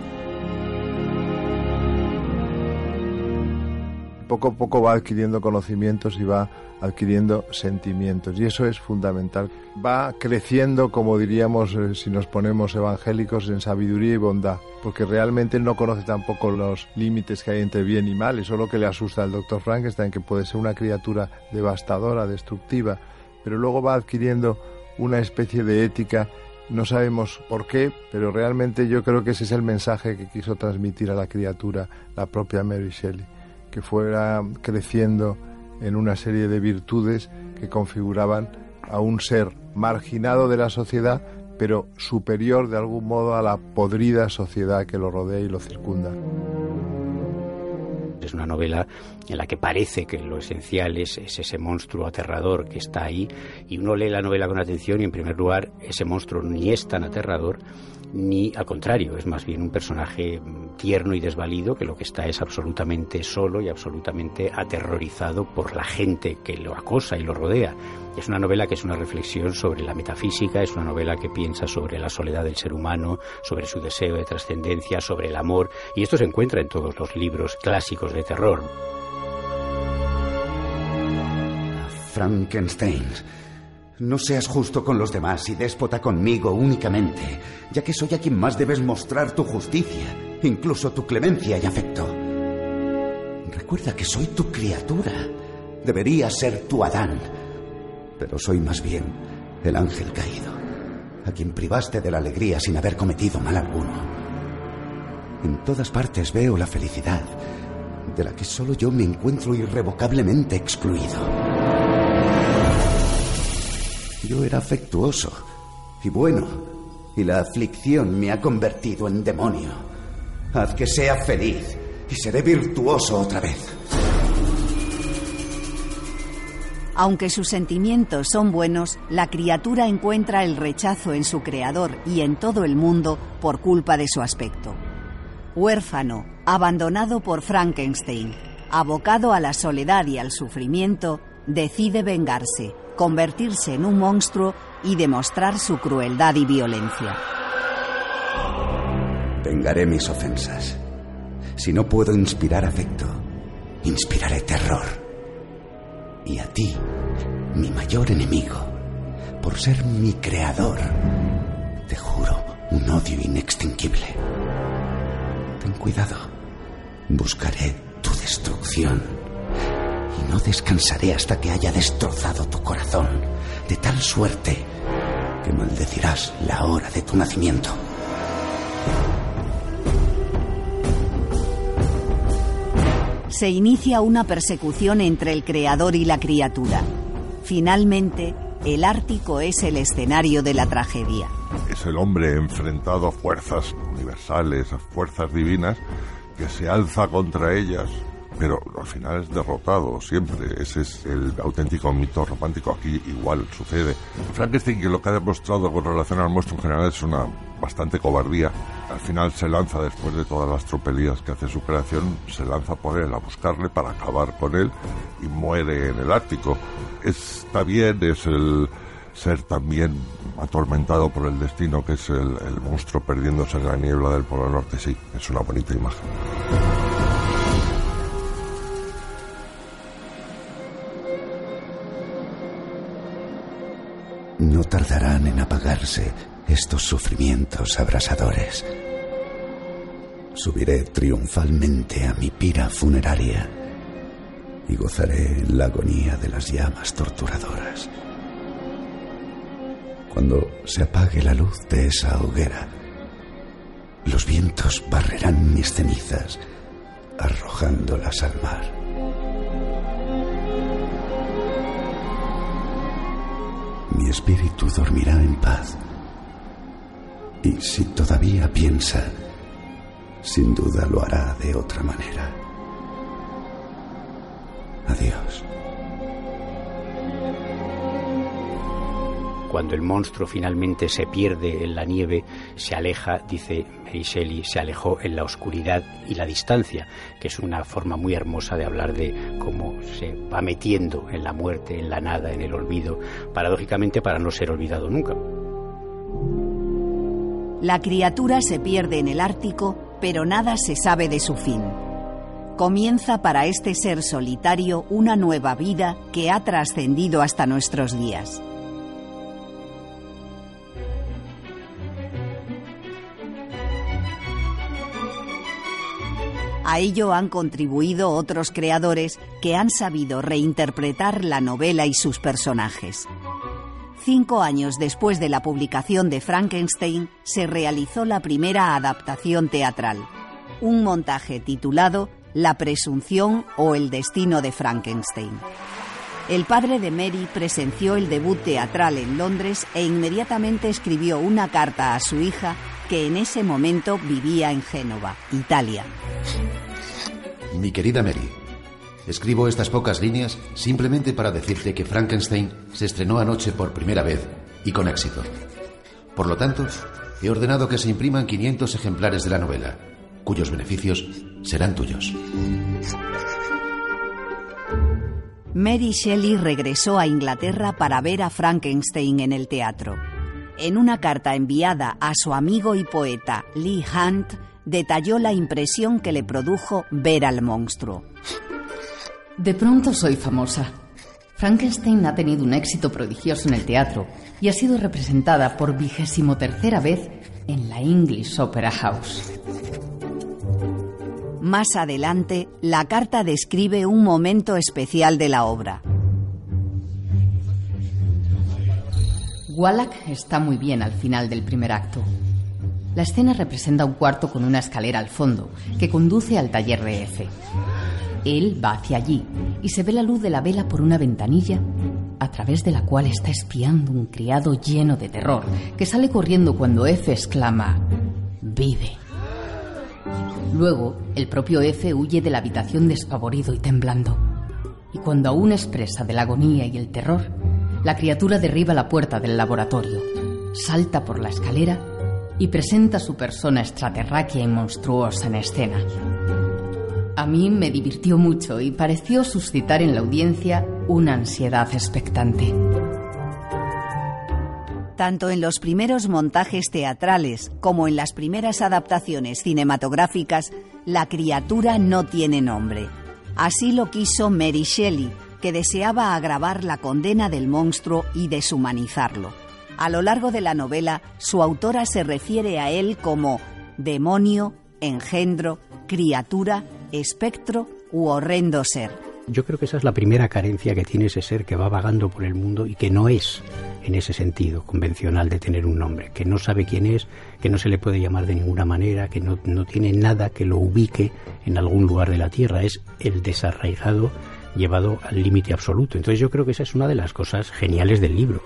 poco a poco va adquiriendo conocimientos y va adquiriendo sentimientos. Y eso es fundamental. Va creciendo, como diríamos eh, si nos ponemos evangélicos, en sabiduría y bondad, porque realmente no conoce tampoco los límites que hay entre bien y mal. Eso es lo que le asusta al doctor Frankenstein, que puede ser una criatura devastadora, destructiva, pero luego va adquiriendo una especie de ética no sabemos por qué, pero realmente yo creo que ese es el mensaje que quiso transmitir a la criatura la propia Mary Shelley que fuera creciendo en una serie de virtudes que configuraban a un ser marginado de la sociedad, pero superior de algún modo a la podrida sociedad que lo rodea y lo circunda. Es una novela en la que parece que lo esencial es, es, ese monstruo aterrador que está ahí y uno lee la novela con atención y en primer lugar ese monstruo ni es tan aterrador ni al contrario, es más bien un personaje tierno y desvalido que lo que está es absolutamente solo y absolutamente aterrorizado por la gente que lo acosa y lo rodea. Es una novela que es una reflexión sobre la metafísica, es una novela que piensa sobre la soledad del ser humano, sobre su deseo de trascendencia, sobre el amor, y esto se encuentra en todos los libros clásicos de terror. Frankenstein no seas justo con los demás y déspota conmigo únicamente, ya que soy a quien más debes mostrar tu justicia, incluso tu clemencia y afecto. Recuerda que soy tu criatura. Debería ser tu Adán. Pero soy más bien el ángel caído, a quien privaste de la alegría sin haber cometido mal alguno. En todas partes veo la felicidad, de la que solo yo me encuentro irrevocablemente excluido. Yo era afectuoso y bueno, y la aflicción me ha convertido en demonio. Haz que sea feliz y seré virtuoso otra vez. Aunque sus sentimientos son buenos, la criatura encuentra el rechazo en su creador y en todo el mundo por culpa de su aspecto. Huérfano, abandonado por Frankenstein, abocado a la soledad y al sufrimiento, decide vengarse, convertirse en un monstruo y demostrar su crueldad y violencia. Vengaré mis ofensas. Si no puedo inspirar afecto, inspiraré terror. Y a ti, mi mayor enemigo, por ser mi creador, te juro un odio inextinguible. Ten cuidado. Buscaré tu destrucción. Y no descansaré hasta que haya destrozado tu corazón, de tal suerte que maldecirás la hora de tu nacimiento. se inicia una persecución entre el creador y la criatura. Finalmente, el Ártico es el escenario de la tragedia. Es el hombre enfrentado a fuerzas universales, a fuerzas divinas, que se alza contra ellas, pero al final es derrotado siempre. Ese es el auténtico mito romántico. Aquí igual sucede. Frankenstein, que lo que ha demostrado con relación al monstruo en general es una bastante cobardía. Al final se lanza, después de todas las tropelías que hace su creación, se lanza por él a buscarle para acabar con él y muere en el Ártico. Está bien, es el ser también atormentado por el destino que es el, el monstruo perdiéndose en la niebla del Polo Norte, sí, es una bonita imagen. No tardarán en apagarse estos sufrimientos abrasadores. Subiré triunfalmente a mi pira funeraria y gozaré en la agonía de las llamas torturadoras. Cuando se apague la luz de esa hoguera, los vientos barrerán mis cenizas, arrojándolas al mar. Mi espíritu dormirá en paz. Y si todavía piensa, sin duda lo hará de otra manera. Adiós. Cuando el monstruo finalmente se pierde en la nieve, se aleja, dice Mary Shelley, se alejó en la oscuridad y la distancia, que es una forma muy hermosa de hablar de cómo se va metiendo en la muerte, en la nada, en el olvido, paradójicamente para no ser olvidado nunca. La criatura se pierde en el Ártico, pero nada se sabe de su fin. Comienza para este ser solitario una nueva vida que ha trascendido hasta nuestros días. A ello han contribuido otros creadores que han sabido reinterpretar la novela y sus personajes. Cinco años después de la publicación de Frankenstein, se realizó la primera adaptación teatral, un montaje titulado La presunción o el destino de Frankenstein. El padre de Mary presenció el debut teatral en Londres e inmediatamente escribió una carta a su hija que en ese momento vivía en Génova, Italia. Mi querida Mary, escribo estas pocas líneas simplemente para decirte que Frankenstein se estrenó anoche por primera vez y con éxito. Por lo tanto, he ordenado que se impriman 500 ejemplares de la novela, cuyos beneficios serán tuyos. Mary Shelley regresó a Inglaterra para ver a Frankenstein en el teatro. En una carta enviada a su amigo y poeta Lee Hunt, detalló la impresión que le produjo ver al monstruo. De pronto soy famosa. Frankenstein ha tenido un éxito prodigioso en el teatro y ha sido representada por vigésimo tercera vez en la English Opera House. Más adelante, la carta describe un momento especial de la obra. Wallach está muy bien al final del primer acto. La escena representa un cuarto con una escalera al fondo que conduce al taller de F. Él va hacia allí y se ve la luz de la vela por una ventanilla a través de la cual está espiando un criado lleno de terror que sale corriendo cuando F exclama, vive. Luego, el propio F huye de la habitación despavorido y temblando. Y cuando aún expresa de la agonía y el terror, la criatura derriba la puerta del laboratorio, salta por la escalera y presenta su persona extraterráquea y monstruosa en escena. A mí me divirtió mucho y pareció suscitar en la audiencia una ansiedad expectante. Tanto en los primeros montajes teatrales como en las primeras adaptaciones cinematográficas, la criatura no tiene nombre. Así lo quiso Mary Shelley, que deseaba agravar la condena del monstruo y deshumanizarlo. A lo largo de la novela, su autora se refiere a él como demonio, engendro, criatura, espectro u horrendo ser. Yo creo que esa es la primera carencia que tiene ese ser que va vagando por el mundo y que no es en ese sentido convencional de tener un nombre, que no sabe quién es, que no se le puede llamar de ninguna manera, que no, no tiene nada que lo ubique en algún lugar de la Tierra, es el desarraigado llevado al límite absoluto. Entonces yo creo que esa es una de las cosas geniales del libro.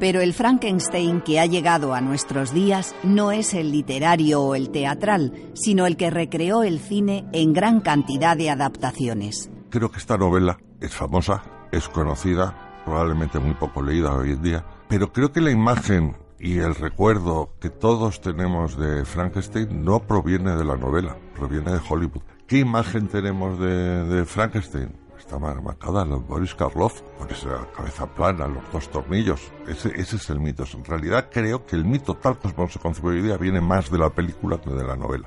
Pero el Frankenstein que ha llegado a nuestros días no es el literario o el teatral, sino el que recreó el cine en gran cantidad de adaptaciones. Creo que esta novela es famosa, es conocida, probablemente muy poco leída hoy en día, pero creo que la imagen y el recuerdo que todos tenemos de Frankenstein no proviene de la novela, proviene de Hollywood. ¿Qué imagen tenemos de, de Frankenstein? Está marcada la Boris Karloff, con esa cabeza plana, los dos tornillos. Ese, ese es el mito. En realidad creo que el mito tal como se concibe hoy día viene más de la película que de la novela.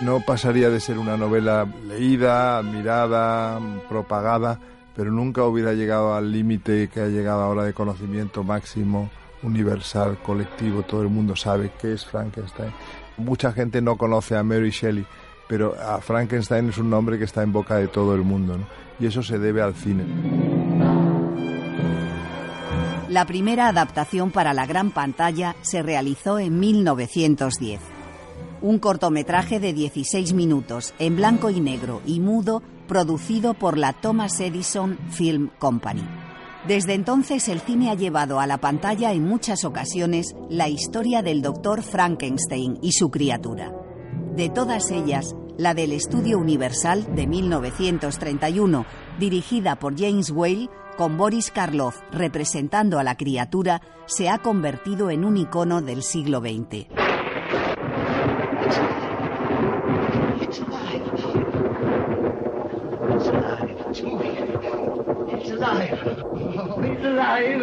No pasaría de ser una novela leída, admirada, propagada, pero nunca hubiera llegado al límite que ha llegado ahora de conocimiento máximo, universal, colectivo, todo el mundo sabe qué es Frankenstein. Mucha gente no conoce a Mary Shelley, pero Frankenstein es un nombre que está en boca de todo el mundo, y eso se debe al cine. La primera adaptación para la gran pantalla se realizó en 1910. Un cortometraje de 16 minutos, en blanco y negro y mudo, producido por la Thomas Edison Film Company. Desde entonces el cine ha llevado a la pantalla en muchas ocasiones la historia del doctor Frankenstein y su criatura. De todas ellas, la del Estudio Universal de 1931, dirigida por James Whale, con Boris Karloff representando a la criatura, se ha convertido en un icono del siglo XX. It's moving. It's alive. Oh, it's Oh.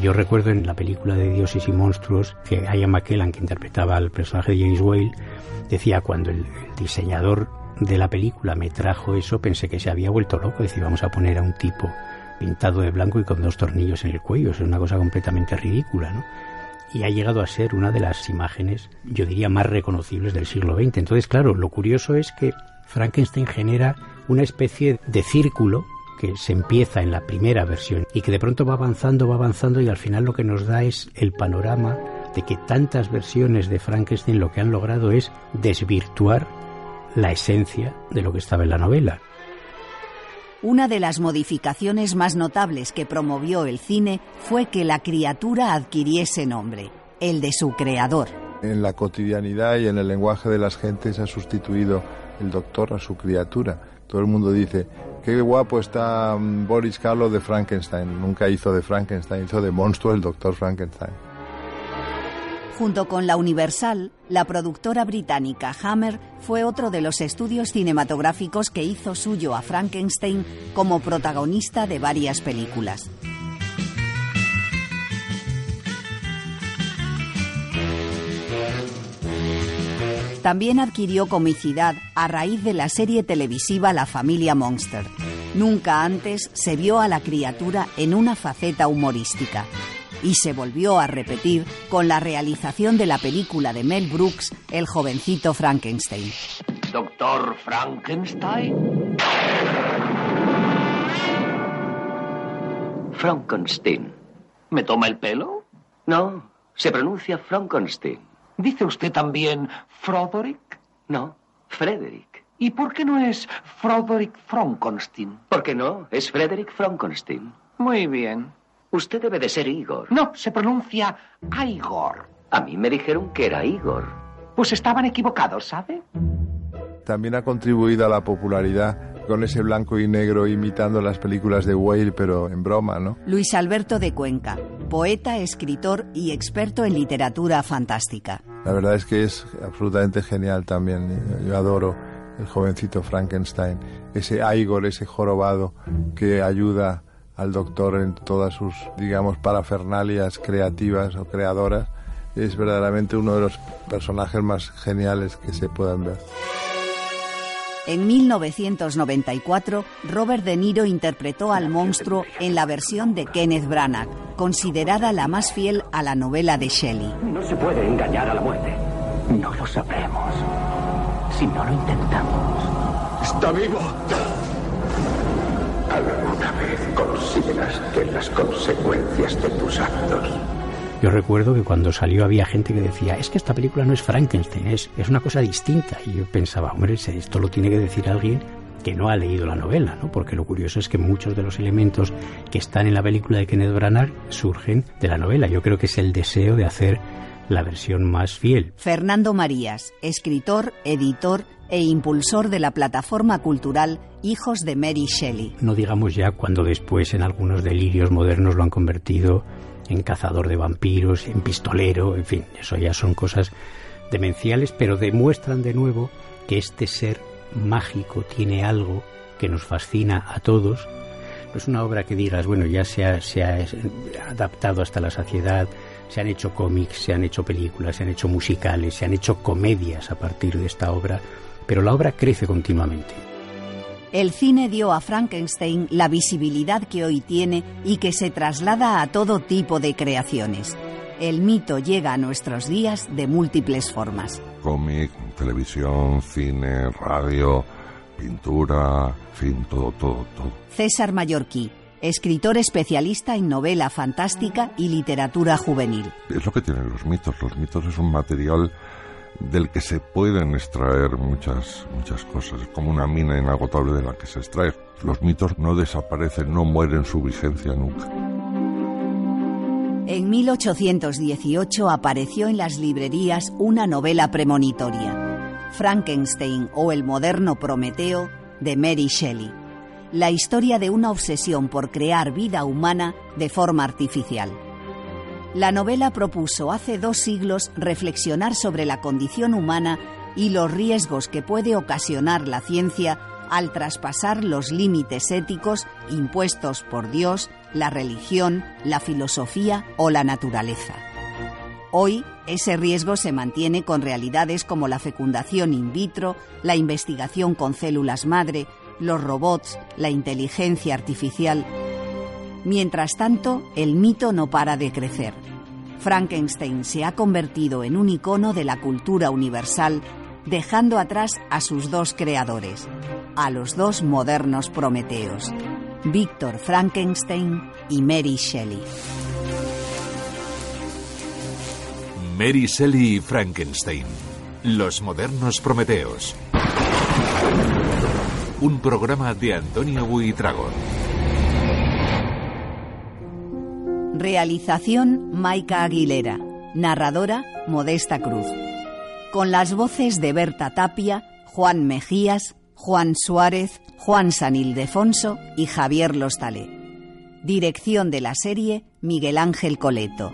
Yo recuerdo en la película de Dioses y Monstruos que Ian McKellen, que interpretaba al personaje de James Whale, decía cuando el diseñador de la película me trajo eso, pensé que se había vuelto loco. Decía, vamos a poner a un tipo pintado de blanco y con dos tornillos en el cuello. Es una cosa completamente ridícula, ¿no? Y ha llegado a ser una de las imágenes, yo diría, más reconocibles del siglo XX. Entonces, claro, lo curioso es que Frankenstein genera una especie de círculo que se empieza en la primera versión y que de pronto va avanzando, va avanzando y al final lo que nos da es el panorama de que tantas versiones de Frankenstein lo que han logrado es desvirtuar la esencia de lo que estaba en la novela. Una de las modificaciones más notables que promovió el cine fue que la criatura adquiriese nombre, el de su creador. En la cotidianidad y en el lenguaje de las gentes ha sustituido el doctor a su criatura. Todo el mundo dice, qué guapo está mm, Boris Karloff de Frankenstein. Nunca hizo de Frankenstein, hizo de monstruo el doctor Frankenstein. Junto con la Universal, la productora británica Hammer fue otro de los estudios cinematográficos que hizo suyo a Frankenstein como protagonista de varias películas. También adquirió comicidad a raíz de la serie televisiva La familia Monster. Nunca antes se vio a la criatura en una faceta humorística y se volvió a repetir con la realización de la película de Mel Brooks, El jovencito Frankenstein. Doctor Frankenstein. Frankenstein. ¿Me toma el pelo? No, se pronuncia Frankenstein. ¿Dice usted también Froderick? No, Frederick. ¿Y por qué no es Froderick Frankenstein? ¿Por qué no? Es Frederick Frankenstein. Muy bien. Usted debe de ser Igor. No, se pronuncia Igor. A mí me dijeron que era Igor. Pues estaban equivocados, ¿sabe? También ha contribuido a la popularidad con ese blanco y negro imitando las películas de Whale, pero en broma, ¿no? Luis Alberto de Cuenca, poeta, escritor y experto en literatura fantástica. La verdad es que es absolutamente genial también. Yo adoro el jovencito Frankenstein, ese Igor, ese jorobado que ayuda al doctor en todas sus, digamos, parafernalias creativas o creadoras. Es verdaderamente uno de los personajes más geniales que se puedan ver. En 1994, Robert De Niro interpretó al monstruo en la versión de Kenneth Branagh, considerada la más fiel a la novela de Shelley. No se puede engañar a la muerte. No lo sabremos si no lo intentamos. ¡Está vivo! ¿Alguna vez consideraste las consecuencias de tus actos? Yo recuerdo que cuando salió había gente que decía, es que esta película no es Frankenstein, es, es una cosa distinta. Y yo pensaba, hombre, esto lo tiene que decir alguien que no ha leído la novela, ¿no? Porque lo curioso es que muchos de los elementos que están en la película de Kenneth Branagh surgen de la novela. Yo creo que es el deseo de hacer la versión más fiel. Fernando Marías, escritor, editor e impulsor de la plataforma cultural Hijos de Mary Shelley. No digamos ya cuando después en algunos delirios modernos lo han convertido en cazador de vampiros, en pistolero, en fin, eso ya son cosas demenciales, pero demuestran de nuevo que este ser mágico tiene algo que nos fascina a todos. No es una obra que digas, bueno, ya se ha, se ha adaptado hasta la saciedad, se han hecho cómics, se han hecho películas, se han hecho musicales, se han hecho comedias a partir de esta obra, pero la obra crece continuamente. El cine dio a Frankenstein la visibilidad que hoy tiene y que se traslada a todo tipo de creaciones. El mito llega a nuestros días de múltiples formas. Cómic, televisión, cine, radio, pintura, fin, todo, todo, todo. César Mallorquí, escritor especialista en novela fantástica y literatura juvenil. Es lo que tienen los mitos. Los mitos es un material del que se pueden extraer muchas, muchas cosas. Es como una mina inagotable de la que se extrae. Los mitos no desaparecen, no mueren su vigencia nunca. En 1818 apareció en las librerías una novela premonitoria, Frankenstein o el moderno Prometeo, de Mary Shelley. La historia de una obsesión por crear vida humana de forma artificial. La novela propuso hace dos siglos reflexionar sobre la condición humana y los riesgos que puede ocasionar la ciencia al traspasar los límites éticos impuestos por Dios, la religión, la filosofía o la naturaleza. Hoy, ese riesgo se mantiene con realidades como la fecundación in vitro, la investigación con células madre, los robots, la inteligencia artificial. Mientras tanto, el mito no para de crecer. Frankenstein se ha convertido en un icono de la cultura universal, dejando atrás a sus dos creadores, a los dos modernos Prometeos, Víctor Frankenstein y Mary Shelley. Mary Shelley y Frankenstein, los modernos Prometeos. Un programa de Antonio Buitrago. Realización Maika Aguilera. Narradora Modesta Cruz. Con las voces de Berta Tapia, Juan Mejías, Juan Suárez, Juan San Ildefonso y Javier Lostalé. Dirección de la serie Miguel Ángel Coleto.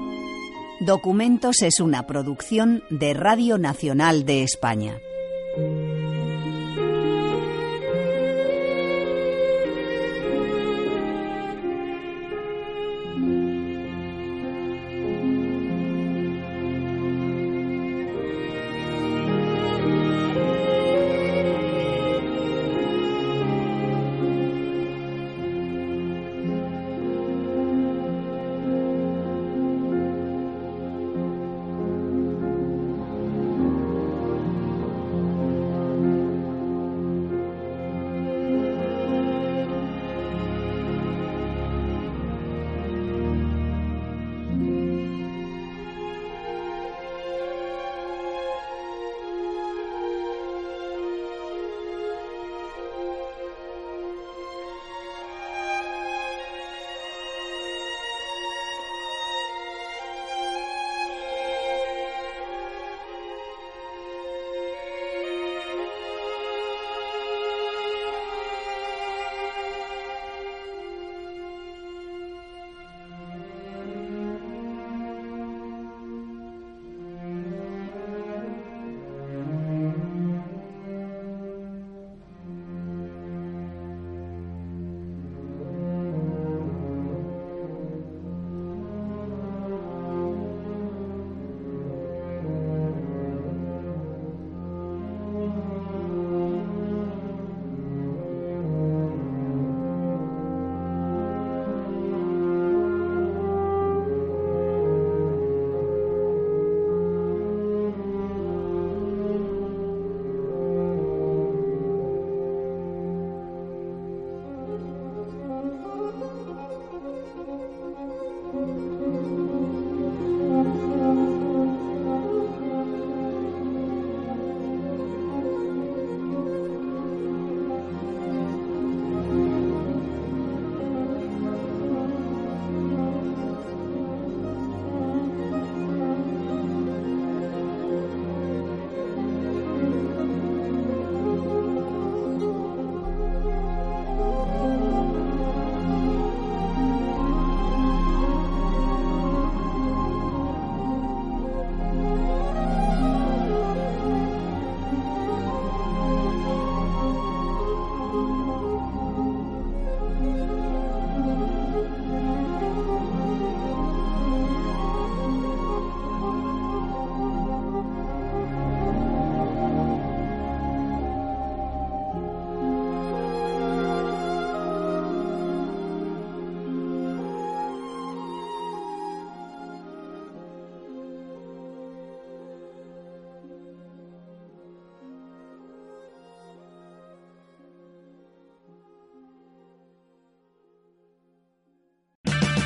Documentos es una producción de Radio Nacional de España.